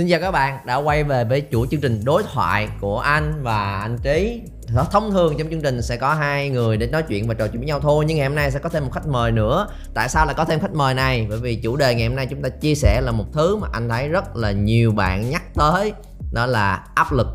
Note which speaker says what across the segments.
Speaker 1: Xin chào các bạn đã quay về với chuỗi chương trình đối thoại của anh và anh Trí. Thông thường trong chương trình sẽ có hai người để nói chuyện và trò chuyện với nhau thôi Nhưng ngày hôm nay sẽ có thêm một khách mời nữa. Tại sao lại có thêm khách mời này? Bởi vì chủ đề ngày hôm nay chúng ta chia sẻ là một thứ mà anh thấy rất là nhiều bạn nhắc tới Đó là áp lực,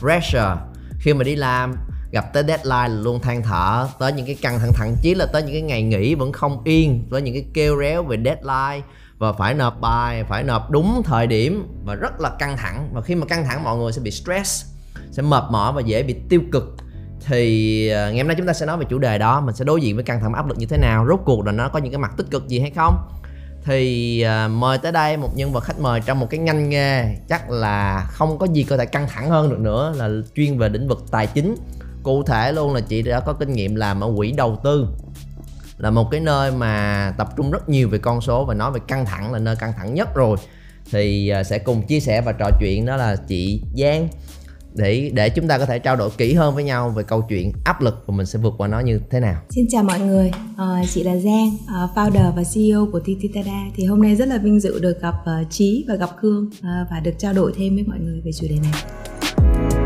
Speaker 1: pressure. Khi mà đi làm gặp tới deadline luôn than thở tới những cái căng thẳng thậm chí là tới những cái ngày nghỉ vẫn không yên với những cái kêu réo về deadline và phải nộp bài phải nộp đúng thời điểm và rất là căng thẳng. Và khi mà căng thẳng mọi người sẽ bị stress sẽ mệt mỏi và dễ bị tiêu cực. Thì ờ, ngày hôm nay chúng ta sẽ nói về chủ đề đó mình sẽ đối diện với căng thẳng áp lực như thế nào. Rốt cuộc là nó có những cái mặt tích cực gì hay không? Thì uh, mời tới đây một nhân vật khách mời trong một cái ngành nghề chắc là không có gì có thể căng thẳng hơn được nữa là chuyên về lĩnh vực tài chính. Cụ thể luôn là chị đã có kinh nghiệm làm ở quỹ đầu tư là một cái nơi mà tập trung rất nhiều về con số và nói về căng thẳng là nơi căng thẳng nhất rồi thì à, sẽ cùng chia sẻ và trò chuyện đó là chị Giang để để chúng ta có thể trao đổi kỹ hơn với nhau về câu chuyện áp lực và mình sẽ vượt qua nó như thế nào.
Speaker 2: Xin chào mọi người, à, chị là Giang, uh, founder và CEO của Tititada. Thì hôm nay rất là vinh dự được gặp uh, Trí và gặp Cương uh, và được trao đổi thêm với mọi người về chủ đề này.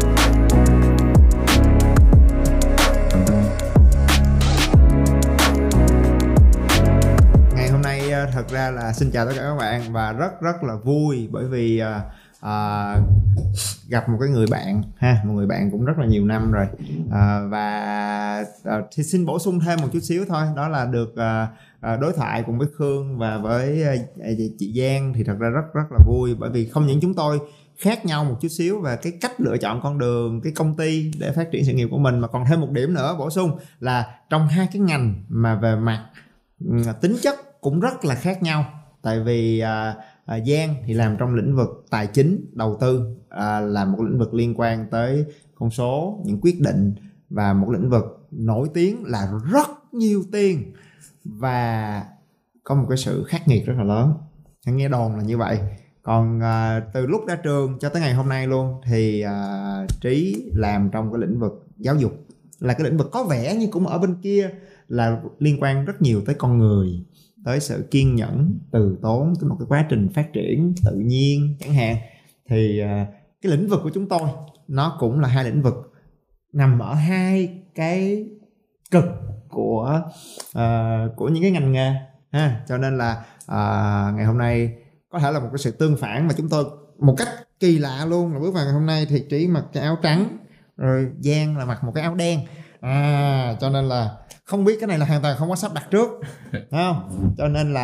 Speaker 3: Thật ra là xin chào tất cả các bạn và rất rất là vui bởi vì à, à, gặp một cái người bạn ha một người bạn cũng rất là nhiều năm rồi. À, và à, thì xin bổ sung thêm một chút xíu thôi đó là được à, à đối thoại cùng với Khương và với à, à, chị Giang thì thật ra rất rất là vui bởi vì không những chúng tôi khác nhau một chút xíu về cái cách lựa chọn con đường cái công ty để phát triển sự nghiệp của mình mà còn thêm một điểm nữa bổ sung là trong hai cái ngành mà về mặt ừ, tính chất cũng rất là khác nhau. Tại vì à, à, Giang thì làm trong lĩnh vực tài chính đầu tư à, là một lĩnh vực liên quan tới con số những quyết định và một lĩnh vực nổi tiếng là rất nhiều tiền và có một cái sự khắc nghiệt rất là lớn. Nghe đồn là như vậy. Còn à, từ lúc ra trường cho tới ngày hôm nay luôn thì à, trí làm trong cái lĩnh vực giáo dục là cái lĩnh vực có vẻ như cũng ở bên kia là liên quan rất nhiều tới con người tới sự kiên nhẫn từ tốn tới một cái quá trình phát triển tự nhiên chẳng hạn. Thì à, cái lĩnh vực của chúng tôi nó cũng là hai lĩnh vực nằm ở hai cái cực của uh, của những cái ngành nghề ha. Cho nên là uh, ngày hôm nay có thể là một cái sự tương phản mà chúng tôi một cách kỳ lạ luôn là bước vào ngày hôm nay thì trí mặc cái áo trắng rồi giang là mặc một cái áo đen. À cho nên là không biết cái này là hoàn toàn không có sắp đặt trước không? Cho nên là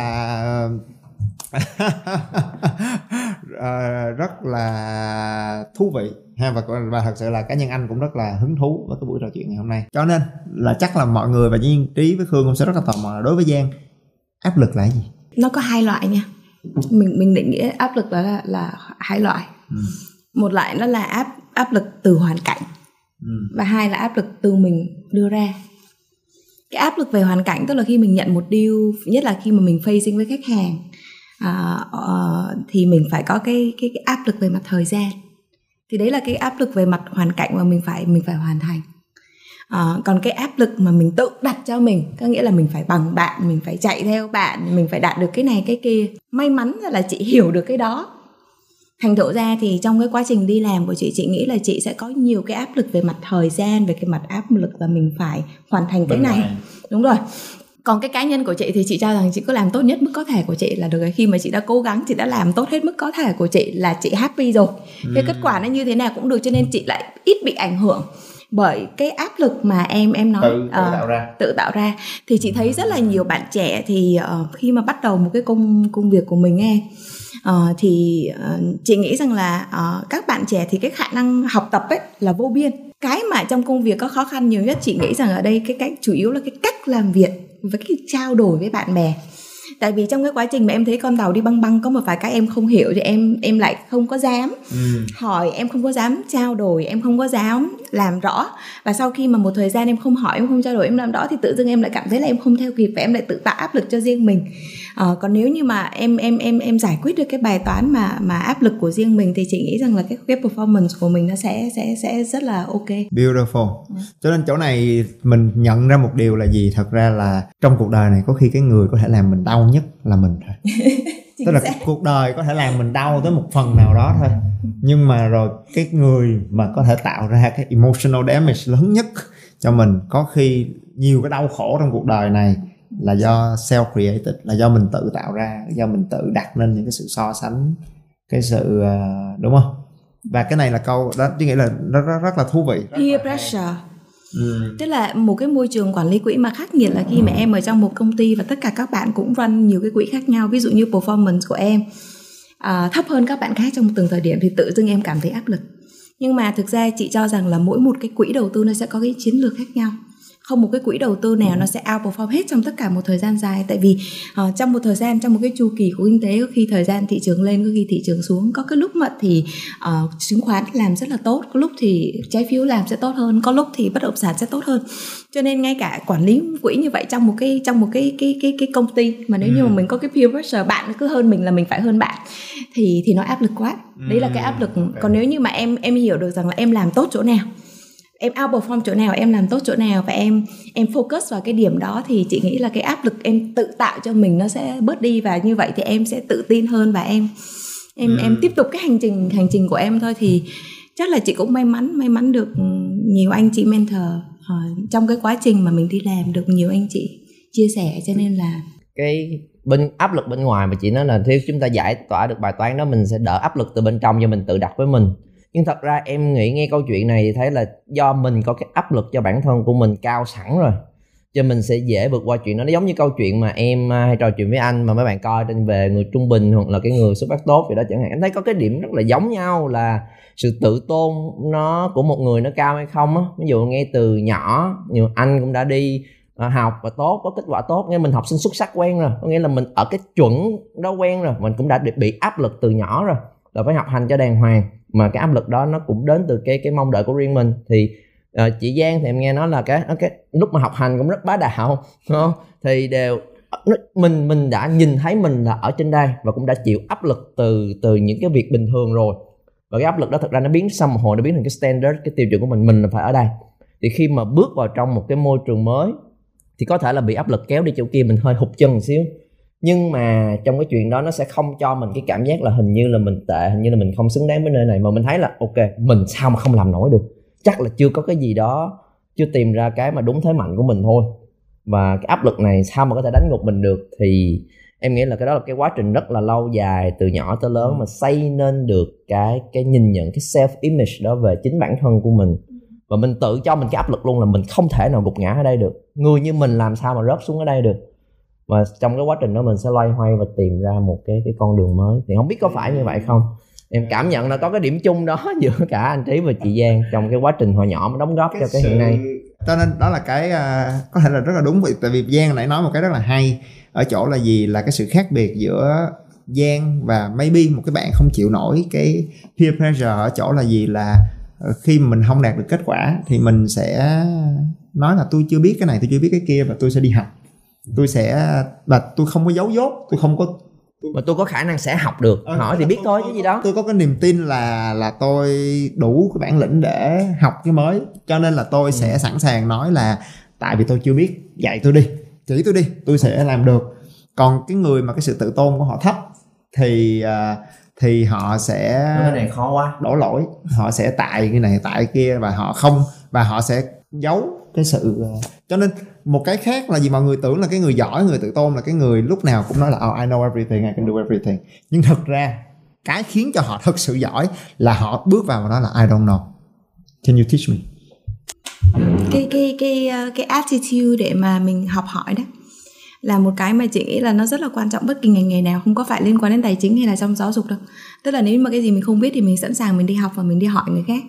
Speaker 3: à, rất là thú vị. Ha và và thật sự là cá nhân anh cũng rất là hứng thú với cái buổi trò chuyện ngày hôm nay. Cho nên là chắc là mọi người và nhiên trí với khương cũng sẽ rất là tò mò đối với giang áp lực là gì?
Speaker 2: Nó có hai loại nha. Mình mình định nghĩa áp lực là là hai loại. Ừ. một loại nó là áp áp lực từ hoàn cảnh ừ. và hai là áp lực từ mình đưa ra cái áp lực về hoàn cảnh tức là khi mình nhận một deal nhất là khi mà mình facing với khách hàng à, uh, thì mình phải có cái, cái cái áp lực về mặt thời gian. Thì đấy là cái áp lực về mặt hoàn cảnh mà mình phải mình phải hoàn thành. À, còn cái áp lực mà mình tự đặt cho mình có nghĩa là mình phải bằng bạn mình phải chạy theo bạn mình phải đạt được cái này cái kia. May mắn là chị hiểu được cái đó thành thử ra thì trong cái quá trình đi làm của chị chị nghĩ là chị sẽ có nhiều cái áp lực về mặt thời gian về cái mặt áp lực là mình phải hoàn thành cái này. đúng rồi. Còn cái cá nhân của chị thì chị cho rằng chị cứ làm tốt nhất mức có thể của chị là được khi mà chị đã cố gắng chị đã làm tốt hết mức có thể của chị là chị happy rồi. Ừ. cái kết quả nó như thế nào cũng được cho nên chị lại ít bị ảnh hưởng bởi cái áp lực mà em em nói
Speaker 3: tự, tự uh, tạo ra.
Speaker 2: tự tạo ra. Thì chị thấy rất là nhiều bạn trẻ thì uh, khi mà bắt đầu một cái công công việc của mình nghe uh, thì uh, chị nghĩ rằng là uh, các bạn trẻ thì cái khả năng học tập ấy là vô biên. Cái mà trong công việc có khó khăn nhiều nhất chị nghĩ rằng ở đây cái cách chủ yếu là cái cách làm việc với cái trao đổi với bạn bè. Tại vì trong cái quá trình mà em thấy con tàu đi băng băng có một vài cái em không hiểu thì em em lại không có dám ừ. hỏi em không có dám trao đổi em không có dám làm rõ. Và sau khi mà một thời gian em không hỏi em không trao đổi em làm rõ thì tự dưng em lại cảm thấy là em không theo kịp và em lại tự tạo áp lực cho riêng mình à, còn nếu như mà em em em em giải quyết được cái bài toán mà mà áp lực của riêng mình thì chị nghĩ rằng là cái cái performance của mình nó sẽ sẽ sẽ rất là ok.
Speaker 3: Beautiful. Ừ. cho nên chỗ này mình nhận ra một điều là gì? Thật ra là trong cuộc đời này có khi cái người có thể làm mình đau nhất là mình thôi. Tức là cuộc đời có thể làm mình đau tới một phần nào đó thôi. Nhưng mà rồi cái người mà có thể tạo ra cái emotional damage lớn nhất cho mình có khi nhiều cái đau khổ trong cuộc đời này là do self created là do mình tự tạo ra do mình tự đặt lên những cái sự so sánh cái sự ờ, đúng không? Và cái này là câu đó tôi nghĩ là nó rất, rất là thú vị.
Speaker 2: Peer pressure.
Speaker 3: Ừ.
Speaker 2: tức là một cái môi trường quản lý quỹ mà khắc nghiệt là khi mà em ở trong một công ty và tất cả các bạn cũng run nhiều cái quỹ khác nhau ví dụ như performance của em à, thấp hơn các bạn khác trong từng thời điểm thì tự dưng em cảm thấy áp lực. Nhưng mà thực ra chị cho rằng là mỗi một cái quỹ đầu tư nó sẽ có cái chiến lược khác nhau không một cái quỹ đầu tư nào nó sẽ outperform hết trong tất cả một thời gian dài. Tại vì uh, trong một thời gian trong một cái chu kỳ của kinh tế có khi thời gian thị trường lên có khi thị trường xuống. Có cái lúc mà thì uh, chứng khoán làm rất là tốt có lúc thì trái phiếu làm sẽ tốt hơn có lúc thì bất động sản sẽ tốt hơn. Cho nên ngay cả quản lý quỹ như vậy trong một cái trong một cái cái cái cái công ty mà nếu như mà mình có cái peer pressure bạn cứ hơn mình là mình phải hơn bạn thì thì nó áp lực quá. Đấy là cái áp lực. còn nếu như mà em em hiểu được rằng là em làm tốt chỗ nào em outperform chỗ nào em làm tốt chỗ nào và em em focus vào cái điểm đó thì chị nghĩ là cái áp lực em tự tạo cho mình nó sẽ bớt đi và như vậy thì em sẽ tự tin hơn và em em em tiếp tục cái hành trình hành trình của em thôi thì chắc là chị cũng may mắn may mắn được nhiều anh chị mentor uh, trong cái quá trình mà mình đi làm được nhiều anh chị chia sẻ. Cho nên là
Speaker 1: cái bên áp lực bên ngoài mà chị nói là thiếu chúng ta giải tỏa được bài toán đó mình sẽ đỡ áp lực từ bên trong cho mình tự đặt với mình nhưng thật ra em nghĩ nghe câu chuyện này thì thấy là do mình có cái áp lực cho bản thân của mình cao sẵn rồi. Cho mình sẽ dễ vượt qua chuyện đó. Nó giống như câu chuyện mà em à, hay trò chuyện với anh mà mấy bạn coi trên về người trung bình hoặc là cái người xuất phát tốt vậy đó chẳng hạn. Em thấy có cái điểm rất là giống nhau là sự tự tôn nó của một người nó cao hay không á. Ví dụ ngay từ nhỏ nhiều anh cũng đã đi à, học và tốt, có kết quả tốt, nghe mình học sinh xuất sắc quen rồi. Có nghĩa là mình ở cái chuẩn đó quen rồi. Mình cũng đã bị áp lực từ nhỏ rồi. Là phải học hành cho đàng hoàng mà cái áp lực đó nó cũng đến từ cái cái mong đợi của riêng mình. Thì uh, chị Giang thì em nghe nói là cái ờ, cái lúc mà học hành cũng rất bá đạo không? Thì đều ờ, mình mình đã nhìn thấy mình là ở trên đây và cũng đã chịu áp lực từ từ những cái việc bình thường rồi. Và cái áp lực đó thật ra nó biến xong một hồi nó biến thành cái standard cái tiêu chuẩn của mình mình là phải ở đây. Thì khi mà bước vào trong một cái môi trường mới thì có thể là bị áp lực kéo đi chỗ kia mình hơi hụt chân một xíu nhưng mà trong cái chuyện đó nó sẽ không cho mình cái cảm giác là hình như là mình tệ, hình như là mình không xứng đáng với nơi này. Mà mình thấy là, ok, mình sao mà không làm nổi được? Chắc là chưa có cái gì đó, chưa tìm ra cái mà đúng thế mạnh của mình thôi. Và cái áp lực này sao mà có thể đánh gục mình được? Thì em nghĩ là cái đó là cái quá trình rất là lâu dài, từ nhỏ tới lớn, mà xây nên được cái cái nhìn nhận, cái self image đó về chính bản thân của mình. Và mình tự cho mình cái áp lực luôn là mình không thể nào gục ngã ở đây được. Người như mình làm sao mà rớt xuống ở đây được? Và trong cái quá trình đó mình sẽ loay hoay và tìm ra một cái cái con đường mới. Thì không biết có phải như vậy không? Em cảm nhận là có cái điểm chung đó giữa cả anh trí và chị giang trong cái quá trình hồi nhỏ mà đóng góp cái cho cái sự... hiện nay.
Speaker 3: cho nên đó là cái uh, có thể là rất là đúng. Vì tại vì giang nãy nói một cái rất là hay. Ở chỗ là gì? Là cái sự khác biệt giữa giang và maybe một cái bạn không chịu nổi cái peer pressure ở chỗ là gì? Là ờ, khi mà mình không đạt được kết quả thì mình sẽ nói là tôi chưa biết cái này tôi chưa biết cái kia và tôi sẽ đi học tôi sẽ và tôi không có giấu dốt tôi không có
Speaker 1: mà tôi có khả năng sẽ học được. Ờ, hỏi thì biết thôi chứ gì đó.
Speaker 3: tôi có cái niềm tin là là tôi đủ cái bản lĩnh để học cái mới. Cho nên là tôi ừ. sẽ sẵn sàng nói là tại vì tôi chưa biết dạy tôi đi chỉ tôi đi tôi sẽ làm được. Còn cái người mà cái sự tự tôn của họ thấp thì uh, thì họ sẽ
Speaker 1: cái này khó quá.
Speaker 3: đổ lỗi. Họ sẽ tại cái này tại kia và họ không và họ sẽ giấu cái sự ờ, cho nên một cái khác là gì mọi người tưởng là cái người giỏi người tự tôn là cái người lúc nào cũng nói là oh, I know everything I can do everything. Nhưng thật ra cái khiến cho họ thật sự giỏi là họ bước vào và nói là I don't know. Can you teach me?
Speaker 2: Cái cái cái ờ, cái attitude để mà mình học hỏi đó là một cái mà chị nghĩ là nó rất là quan trọng bất kỳ ngành nghề nào không có phải liên quan đến tài chính hay là trong giáo dục đâu. Tức là nếu mà cái gì mình không biết thì mình sẵn sàng mình đi học và mình đi hỏi người khác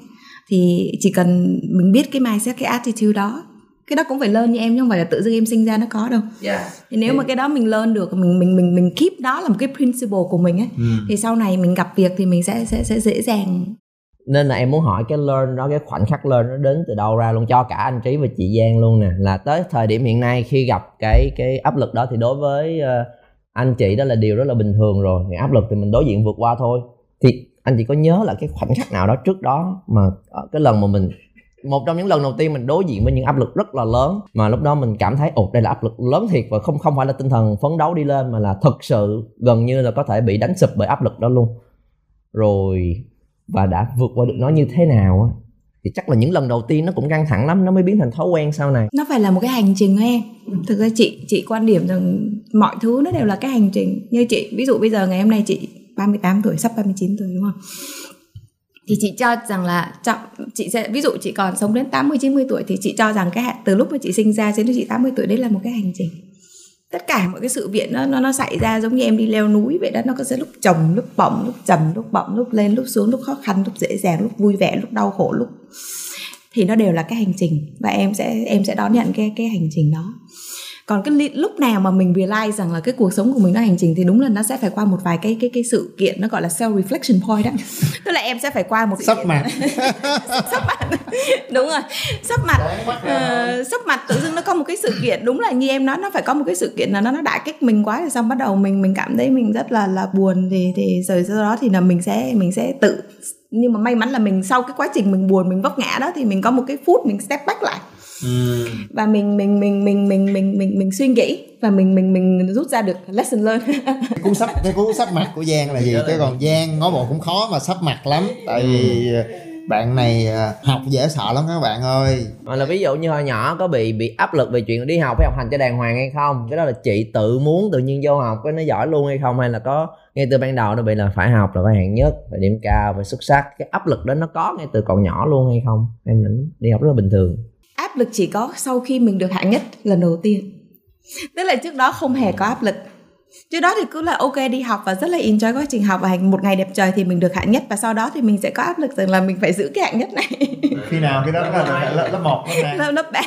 Speaker 2: thì chỉ cần mình biết cái mindset cái attitude đó cái đó cũng phải lên như em chứ không phải là tự dưng em sinh ra nó có đâu. Yeah. thì nếu mà cái đó mình lên được mình mình mình mình keep đó là một cái principle của mình ấy ừ. thì sau này mình gặp việc thì mình sẽ sẽ sẽ dễ dàng.
Speaker 1: Nên là em muốn hỏi cái learn đó cái khoảnh khắc learn nó đến từ đâu ra luôn? Cho cả anh trí và chị giang luôn nè. Là tới thời điểm hiện nay khi gặp cái cái áp lực đó thì đối với uh, anh chị đó là điều rất là bình thường rồi. Thì áp lực thì mình đối diện vượt qua thôi. Thì anh chỉ có nhớ là cái khoảnh khắc nào đó trước đó mà ờ, cái lần mà mình, một trong những lần đầu tiên mình đối diện với những áp lực rất là lớn. Mà lúc đó mình cảm thấy, ồ, đây là áp lực lớn thiệt và không không phải là tinh thần phấn đấu đi lên mà là thực sự gần như là có thể bị đánh sụp bởi áp lực đó luôn. Rồi, và đã vượt qua được nó như thế nào á, thì chắc là những lần đầu tiên nó cũng căng thẳng lắm, nó mới biến thành thói quen sau này.
Speaker 2: Nó phải là một cái hành trình em. Thực ra chị chị quan điểm rằng mọi thứ nó đều là cái hành trình. Như chị, ví dụ bây giờ ngày hôm nay chị 38 tuổi, sắp 39 tuổi, đúng không? Thì chị cho rằng là trọng chị sẽ, ví dụ chị còn sống đến 80 90 tuổi thì chị cho rằng cái từ lúc mà chị sinh ra đến lúc chị 80 tuổi, đấy là một cái hành trình. Tất cả mọi cái sự việc nó nó nó xảy ra giống như em đi leo núi vậy đó, nó có sẽ lúc trồng lúc bỏng, lúc trầm, lúc bỏng, lúc lên, lúc xuống, lúc khó khăn, lúc dễ dàng, lúc vui vẻ, lúc đau khổ, lúc thì nó đều là cái hành trình. Và em sẽ em sẽ đón nhận cái cái hành trình đó còn cái lúc nào mà mình realize rằng là cái cuộc sống của mình nó hành trình thì đúng là nó sẽ phải qua một vài cái cái cái sự kiện nó gọi là self reflection point đó tức là em sẽ phải qua một
Speaker 3: sắp mặt.
Speaker 2: Sắp mặt. Đúng rồi. Sắp mặt. Uh, sắp mặt tự dưng nó có một cái sự kiện đúng là như em nói nó phải có một cái sự kiện là nó nó đã kích mình quá rồi xong bắt đầu mình mình cảm thấy mình rất là là buồn thì thì rồi sau đó thì là mình sẽ mình sẽ tự nhưng mà may mắn là mình sau cái quá trình mình buồn mình vấp ngã đó thì mình có một cái phút mình step back lại Ừ. và mình mình mình mình mình mình mình mình suy nghĩ và mình mình mình rút ra được lesson learn.
Speaker 3: Cái cú sắp cái cú sắp mặt của Giang là gì? Cái còn Giang ngó bộ cũng khó mà sắp mặt lắm. Tại vì bạn này à, học dễ sợ lắm các bạn ơi.
Speaker 1: Hoặc là ví dụ như hồi nhỏ có bị bị áp lực về chuyện đi học phải học hành cho đàng hoàng hay không? Cái đó là chị tự muốn tự nhiên vô học cái nó giỏi luôn hay không? Hay là có ngay từ ban đầu nó bị là phải học là phải hạng nhất phải điểm cao phải xuất sắc? Cái áp lực đó nó có ngay từ còn nhỏ luôn hay không? Hay là đi học rất là bình thường
Speaker 2: áp lực chỉ có sau khi mình được hạng nhất lần đầu tiên. Tức là trước đó không hề có áp lực trước đó thì cứ là ok đi học và rất là enjoy quá trình học và một ngày đẹp trời thì mình được hạng nhất và sau đó thì mình sẽ có áp lực rằng là mình phải giữ cái hạng nhất này.
Speaker 3: Khi nào? Cái đó là lớp lớp một
Speaker 2: lớp lớp ba.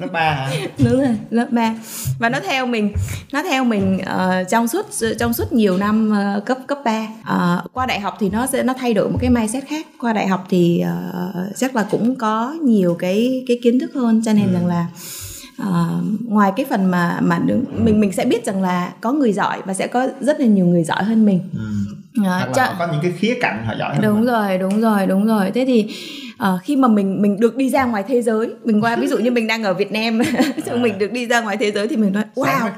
Speaker 3: Lớp ba hả?
Speaker 2: Đúng rồi lớp ba. Và nó theo mình nó theo mình uh, trong suốt trong suốt nhiều năm uh, cấp cấp ba. Uh, qua đại học thì nó sẽ nó thay đổi một cái mindset khác. Qua đại học thì uh, chắc là cũng có nhiều cái cái kiến thức hơn cho nên ừ. rằng là uh, ngoài cái phần mà mà đứng, mình mình sẽ biết rằng là có người giỏi và sẽ có rất là nhiều người giỏi hơn mình ừ.
Speaker 3: uh, cho... có những cái khía cạnh họ giỏi hơn
Speaker 2: đúng mà. rồi đúng rồi đúng rồi thế thì uh, khi mà mình mình được đi ra ngoài thế giới mình qua ví dụ như mình đang ở Việt Nam à. mình được đi ra ngoài thế giới thì mình nói wow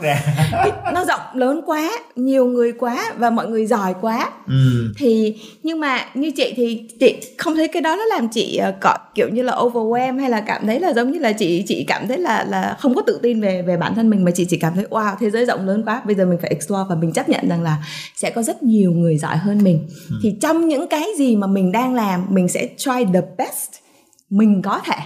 Speaker 2: nó rộng lớn quá nhiều người quá và mọi người giỏi quá ừ. thì nhưng mà như chị thì chị không thấy cái đó nó làm chị uh, có, kiểu như là overwhelm hay là cảm thấy là giống như là chị chị cảm thấy là là không có tự tin về về bản thân mình mà chị chỉ cảm thấy wow thế giới rộng lớn quá bây giờ mình phải explore và mình chấp nhận rằng là sẽ có rất nhiều người giỏi hơn mình ừ. thì trong những cái gì mà mình đang làm mình sẽ try the best best mình có thể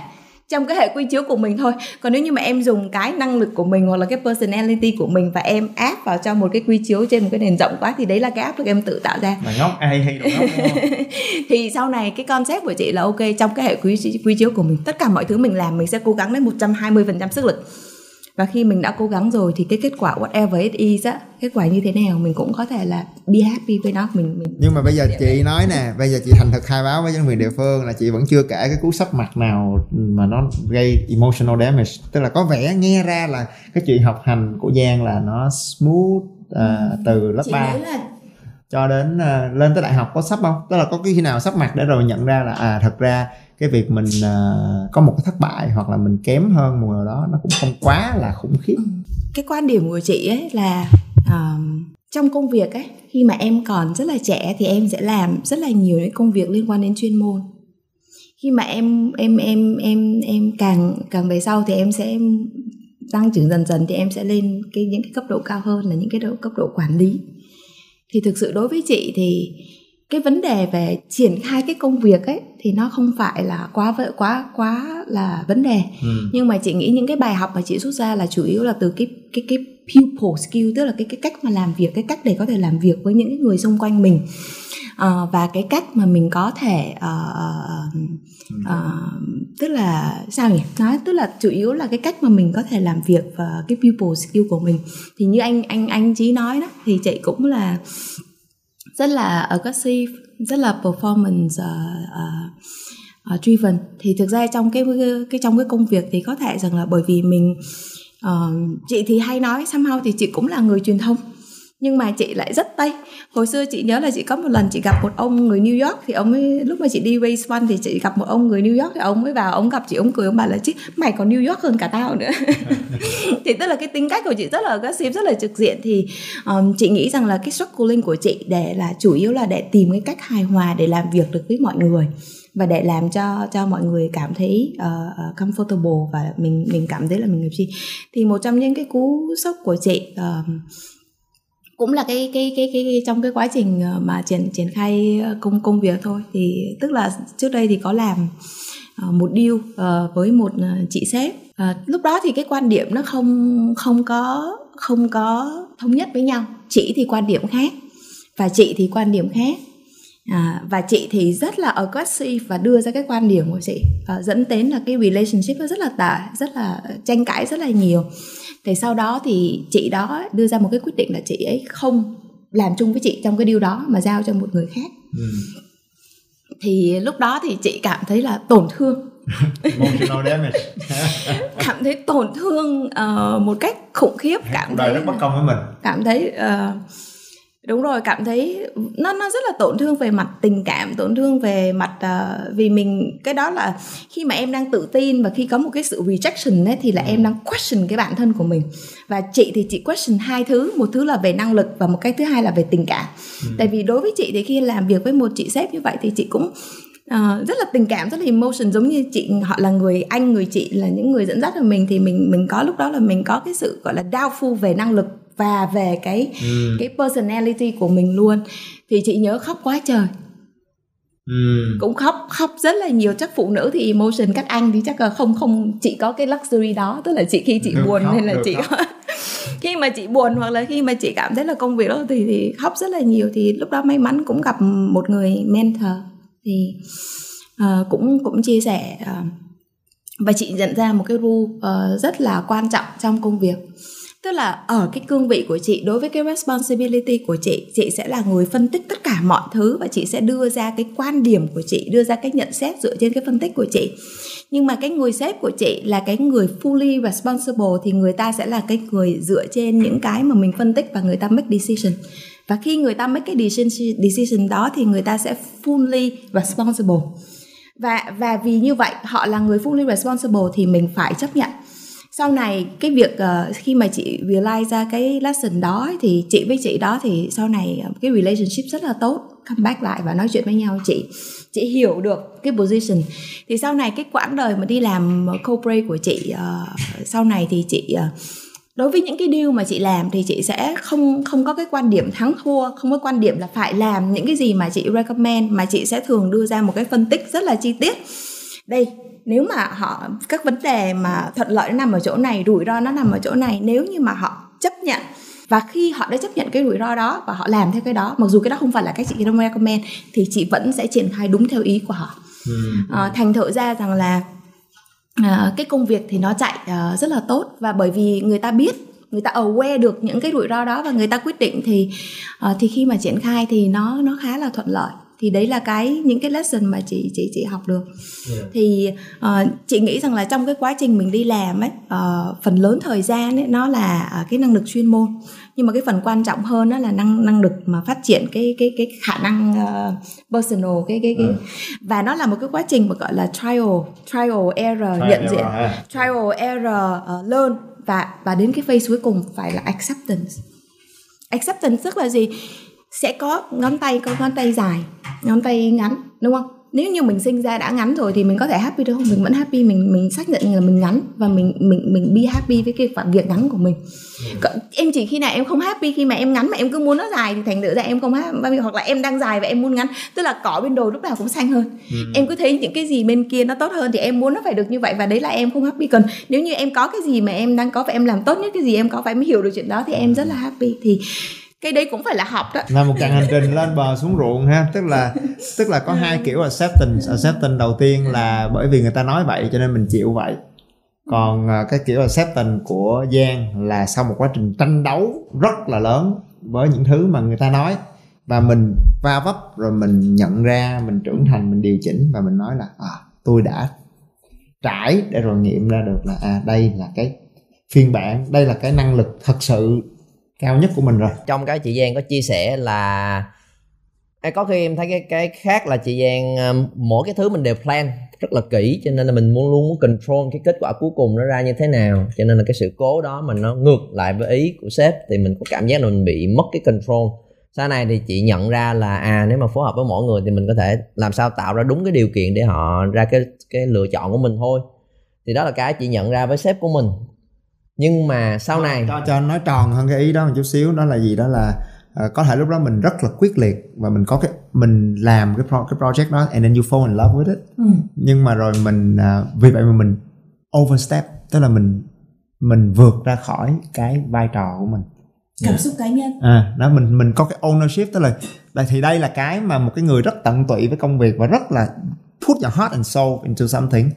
Speaker 2: trong cái hệ quy chiếu của mình thôi. Còn nếu như mà em dùng cái năng lực của mình hoặc là cái personality của mình và em áp vào cho một cái quy chiếu trên một cái nền rộng quá thì đấy là cái áp lực em tự tạo ra.
Speaker 3: Mà ngốc ai hay đồ ngốc
Speaker 2: thì sau này cái concept của chị là ok trong cái hệ quy, quy chiếu của mình tất cả mọi thứ mình làm mình sẽ cố gắng đến 120% sức lực và khi mình đã cố gắng rồi thì cái kết quả whatever it is á kết quả như thế nào mình cũng có thể là be happy với nó. Mình mình
Speaker 3: nhưng mà bây giờ chị nói nè bây giờ chị thành thật khai báo với chính quyền địa phương là chị vẫn chưa kể cái cú sắp mặt nào mà nó gây emotional damage. Tức là có vẻ nghe ra là cái chuyện học hành của giang là nó smooth uh, từ lớp ba là cho đến uh, lên tới đại học có sắp không? Tức là có cái khi nào sắp mặt để rồi nhận ra là à thật ra cái việc mình uh, có một cái thất bại hoặc là mình kém hơn một người đó nó cũng không quá là khủng khiếp.
Speaker 2: Cái quan điểm của chị ấy là uh, trong công việc ấy khi mà em còn rất là trẻ thì em sẽ làm rất là nhiều những công việc liên quan đến chuyên môn. Khi mà em em em em em càng càng về sau thì em sẽ tăng trưởng dần dần thì em sẽ lên cái những cái cấp độ cao hơn là những cái độ cấp độ quản lý. Thì thực sự đối với chị thì cái vấn đề về triển khai cái công việc ấy thì nó không phải là quá quá quá là vấn đề. Ừ. nhưng mà chị nghĩ những cái bài học mà chị rút ra là chủ yếu là từ cái cái cái pupil skill tức là cái cái cách mà làm việc cái cách để có thể làm việc với những người xung quanh mình. Uh, và cái cách mà mình có thể uh, uh, tức là sao nhỉ? Nói tức là chủ yếu là cái cách mà mình có thể làm việc và cái pupil skill của mình. Thì như anh anh anh chí nói đó thì chị cũng là rất là aggressive rất là performance uh, uh, uh, driven. Thì thực ra trong cái cái trong cái công việc thì có thể rằng là bởi vì mình uh, chị thì hay nói somehow thì chị cũng là người truyền thông nhưng mà chị lại rất tây hồi xưa chị nhớ là chị có một lần chị gặp một ông người New York thì ông ấy lúc mà chị đi race one thì chị gặp một ông người New York thì ông mới vào ông gặp chị ông cười ông bảo là chứ mày còn New York hơn cả tao nữa. Thì tức là cái tính cách của chị rất là aggressive rất là trực diện. Thì um, chị nghĩ rằng là cái struggling của chị để là chủ yếu là để tìm cái cách hài hòa để làm việc được với mọi người và để làm cho cho mọi người cảm thấy uh, comfortable và mình mình cảm thấy là mình làm gì thì một trong những cái cú sốc của chị uh, cũng là cái cái cái cái, cái trong cái quá trình ờ, mà triển triển khai ờ, công công việc thôi. Thì tức là trước đây thì có làm ờ, một deal với một chị sếp. Lúc đó thì cái quan điểm nó không không có không có thống nhất với nhau. Chị thì quan điểm khác và chị thì quan điểm khác. À, và chị thì rất là aggressive và đưa ra cái quan điểm của chị. À, dẫn đến là cái relationship nó rất là tệ rất là tranh cãi rất là nhiều thì sau đó thì chị đó đưa ra một cái quyết định là chị ấy không làm chung với chị trong cái điều đó mà giao cho một người khác. Ừ. thì lúc đó thì chị cảm thấy là tổn thương. Cảm thấy tổn thương uh, một cách khủng khiếp cảm
Speaker 3: thấy rất bất công với mình.
Speaker 2: cảm thấy uh, đúng rồi cảm thấy nó nó rất là tổn thương về mặt tình cảm tổn thương về mặt uh, vì mình cái đó là khi mà em đang tự tin và khi có một cái sự rejection ấy thì là em đang question cái bản thân của mình. Và chị thì chị question hai thứ một thứ là về năng lực và một cái thứ hai là về tình cảm. Ừ. tại vì đối với chị thì khi làm việc với một chị sếp như vậy thì chị cũng Uh, rất là tình cảm rất là emotion. Giống như chị họ là người anh người chị là những người dẫn dắt cho mình thì mình mình có lúc đó là mình có cái sự gọi là doubtful về năng lực và về cái ừ. cái personality của mình luôn. Thì chị nhớ khóc quá trời. Ừ. cũng khóc khóc rất là nhiều. Chắc phụ nữ thì emotion các anh thì chắc là không không chị có cái luxury đó. Tức là chị khi chị được buồn khóc, nên là chị có khi mà chị buồn hoặc là khi mà chị cảm thấy là công việc đó thì thì khóc rất là nhiều. Thì lúc đó may mắn cũng gặp một người mentor. Thì uh, cũng cũng chia sẻ uh, và chị nhận ra một cái rule uh, rất là quan trọng trong công việc tức là ở cái cương vị của chị đối với cái responsibility của chị chị sẽ là người phân tích tất cả mọi thứ và chị sẽ đưa ra cái quan điểm của chị đưa ra cái nhận xét dựa trên cái phân tích của chị. Nhưng mà cái người sếp của chị là cái người fully responsible thì người ta sẽ là cái người dựa trên những cái mà mình phân tích và người ta make decision. Và khi người ta make cái decision, decision đó thì người ta sẽ fully responsible. Và và vì như vậy họ là người fully responsible thì mình phải chấp nhận sau này cái việc uh, khi mà chị realize ra cái lesson đó thì chị với chị đó thì sau này ờ, cái relationship rất là tốt come back lại và nói chuyện với nhau. Chị chị hiểu được cái position. Thì sau này cái quãng đời mà đi làm ờ, corporate của chị uh, sau này thì chị uh, đối với những cái deal mà chị làm thì chị sẽ không không có cái quan điểm thắng thua không có quan điểm là phải làm những cái gì mà chị recommend mà chị sẽ thường đưa ra một cái phân tích rất là chi tiết. Đây nếu mà họ các vấn đề mà thuận lợi nó nằm ở chỗ này rủi ro nó nằm ở chỗ này nếu như mà họ chấp nhận và khi họ đã chấp nhận cái rủi ro đó và họ làm theo cái đó mặc dù cái đó không phải là cách chị recommend thì chị vẫn sẽ triển khai đúng theo ý của họ. À, thành thử ra rằng là à, cái công việc thì nó chạy à, rất là tốt và bởi vì người ta biết người ta aware được những cái rủi ro đó và người ta quyết định thì uh, thì khi mà triển khai thì nó nó khá là thuận lợi thì đấy là cái những cái lesson mà chị chị chị học được. Yeah. thì uh, chị nghĩ rằng là trong cái quá trình mình đi làm ấy uh, phần lớn thời gian ấy nó là uh, cái năng lực chuyên môn. Nhưng mà cái phần quan trọng hơn đó là năng năng lực mà phát triển cái cái cái khả năng uh, personal cái cái cái ừ. và nó là một cái quá trình mà gọi là trial trial error trial nhận diện. trial error uh, learn và và đến cái phase cuối cùng phải là acceptance. Acceptance tức là gì? Sẽ có ngón tay có ngón tay dài ngón tay ngắn đúng không? Nếu như mình sinh ra đã ngắn rồi thì mình có thể happy được không? Mình vẫn happy mình mình xác nhận là mình ngắn và mình mình mình be happy với cái phạm việc ngắn của mình. Ừ. em chỉ khi nào em không happy khi mà em ngắn mà em cứ muốn nó dài thì thành thử ra em không happy hoặc là em đang dài và em muốn ngắn. Tức là cỏ bên đồ lúc nào cũng xanh hơn. Ừ. em cứ thấy những cái gì bên kia nó tốt hơn thì em muốn nó phải được như vậy và đấy là em không happy. Còn nếu như em có cái gì mà em đang có và em làm tốt nhất cái gì em có phải mới hiểu được chuyện đó thì em rất là happy. Thì cái đấy cũng phải là học đó.
Speaker 3: Là một chặng hành trình lên bờ xuống ruộng ha. Tức là tức là có hai kiểu acceptance. Acceptance đầu tiên là bởi vì người ta nói vậy cho nên mình chịu vậy. Còn à, cái kiểu acceptance của Giang là sau một quá trình tranh đấu rất là lớn với những thứ mà người ta nói. Và mình va vấp rồi mình nhận ra mình trưởng thành mình điều chỉnh và mình nói là à tôi đã trải để rồi nghiệm ra được là à đây là cái phiên bản đây là cái năng lực thật sự cao nhất của mình rồi.
Speaker 1: Trong cái chị Giang có chia sẻ là à, có khi em thấy cái cái khác là chị Giang um, mỗi cái thứ mình đều plan rất là kỹ cho nên là mình muốn luôn muốn control cái kết quả cuối cùng nó ra như thế nào. Cho nên là cái sự cố đó mà nó ngược lại với ý của sếp thì mình có cảm giác là mình bị mất cái control. Sau này thì chị nhận ra là à nếu mà phối hợp với mỗi người thì mình có thể làm sao tạo ra đúng cái điều kiện để họ ra cái cái lựa chọn của mình thôi. Thì đó là cái chị nhận ra với sếp của mình nhưng mà sau này
Speaker 3: cho cho nói tròn hơn cái ý đó một chút xíu đó là gì? Đó là uh, có thể lúc đó mình rất là quyết liệt và mình có cái mình làm cái pro, cái project đó and then you fall in love with it.
Speaker 2: Ừ.
Speaker 3: nhưng mà rồi mình uh, vì vậy mà mình overstep tức là mình mình vượt ra khỏi cái vai trò của mình.
Speaker 2: Cảm xúc cá nhân.
Speaker 3: À đó mình mình có cái ownership tức là là thì đây là cái mà một cái người rất tận tụy với công việc và rất là put your heart and soul into something.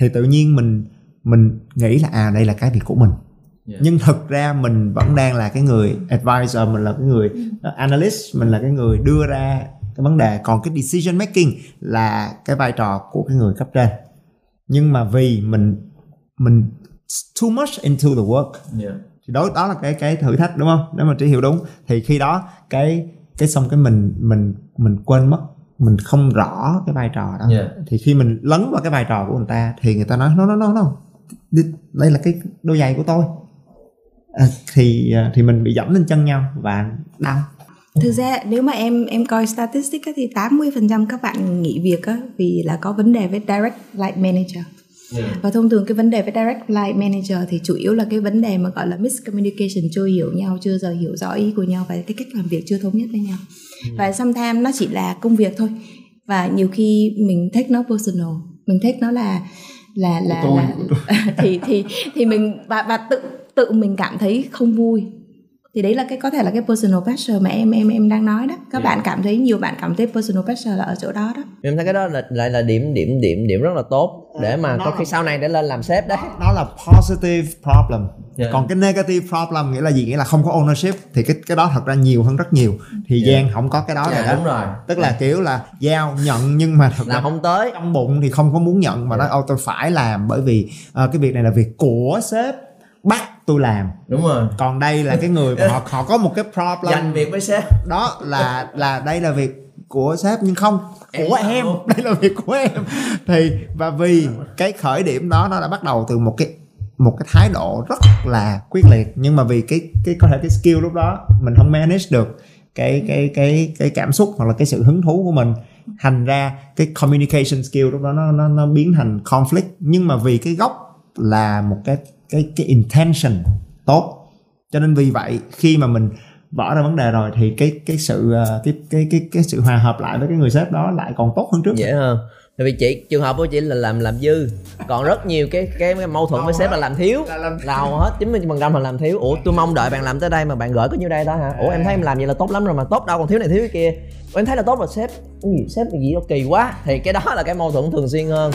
Speaker 3: Thì tự nhiên mình mình nghĩ là à đây là cái việc của mình yeah. nhưng thực ra mình vẫn đang là cái người advisor mình là cái người analyst mình là cái người đưa ra cái vấn đề còn cái decision making là cái vai trò của cái người cấp trên nhưng mà vì mình mình too much into the work yeah. thì đối đó là cái cái thử thách đúng không nếu mà trí hiểu đúng thì khi đó cái cái xong cái mình mình mình quên mất mình không rõ cái vai trò đó yeah. thì khi mình lấn vào cái vai trò của người ta thì người ta nói nó nó nó nó đây là cái đôi giày của tôi. À, thì à, thì mình bị dẫm lên chân nhau và đau.
Speaker 2: Thực ra nếu mà em em coi statistics thì 80% các bạn nghỉ việc á, vì là có vấn đề với direct line manager. Yeah. và thông thường cái vấn đề với direct line manager thì chủ yếu là cái vấn đề mà gọi là miscommunication chưa hiểu nhau chưa giờ hiểu rõ ý của nhau và cái cách làm việc chưa thống nhất với nhau. Yeah. và sometimes nó chỉ là công việc thôi. Và nhiều khi mình take nó personal. Mình take nó là là là, tôi, là thì thì thì mình và và tự tự mình cảm thấy không vui. Thì đấy là cái có thể là cái personal pressure mà em em em đang nói đó. Các yeah. bạn cảm thấy nhiều bạn cảm thấy personal pressure là ở chỗ đó đó.
Speaker 1: Em thấy cái đó là lại là điểm điểm điểm điểm rất là tốt để mà nó có khi sau này để lên làm sếp đấy.
Speaker 3: Đó là positive problem. Yeah. còn cái negative problem nghĩa là gì? Nghĩa là không có ownership thì cái cái đó thật ra nhiều hơn rất nhiều. Thì yeah. gian không có cái đó
Speaker 1: yeah,
Speaker 3: rồi
Speaker 1: đó đúng rồi.
Speaker 3: Tức là kiểu là giao nhận nhưng mà thật
Speaker 1: làm không tới.
Speaker 3: trong bụng thì không có muốn nhận mà yeah. nói ô tôi phải làm bởi vì uh, cái việc này là việc của sếp bắt tôi làm.
Speaker 1: Đúng rồi.
Speaker 3: Còn đây là cái người mà họ họ có một cái problem.
Speaker 1: Dành việc với sếp.
Speaker 3: Đó là là đây là việc của sếp nhưng không. Của em, em. đây là việc của em. Thì và vì cái khởi điểm đó nó đã bắt đầu từ một cái một cái thái độ rất là quyết liệt. Nhưng mà vì cái cái có thể cái skill lúc đó mình không manage được cái cái cái cái cảm xúc hoặc là cái sự hứng thú của mình. Thành ra cái communication skill lúc đó nó nó nó biến thành conflict. Nhưng mà vì cái gốc là một cái cái cái intention tốt. Cho nên vì vậy khi mà mình bỏ ra vấn đề rồi thì cái cái sự ờ, cái cái cái cái sự hòa hợp lại với cái người sếp đó lại còn tốt hơn trước.
Speaker 1: Dễ hơn. Tại vì chị trường hợp của chị là làm làm dư. Còn rất nhiều cái cái, cái mâu thuẫn với sếp là làm thiếu. Là, làm... là hầu hết 90 phần trăm là làm thiếu. Ủa tôi mong đợi bạn làm tới đây mà bạn gửi có nhiêu đây đó hả? Ủa em thấy em làm vậy là tốt lắm rồi mà. Tốt đâu còn thiếu này thiếu cái kia. Ủa, em thấy là tốt rồi. Sếp cái gì sếp gì đó kỳ quá. Thì cái đó là cái mâu thuẫn thường xuyên hơn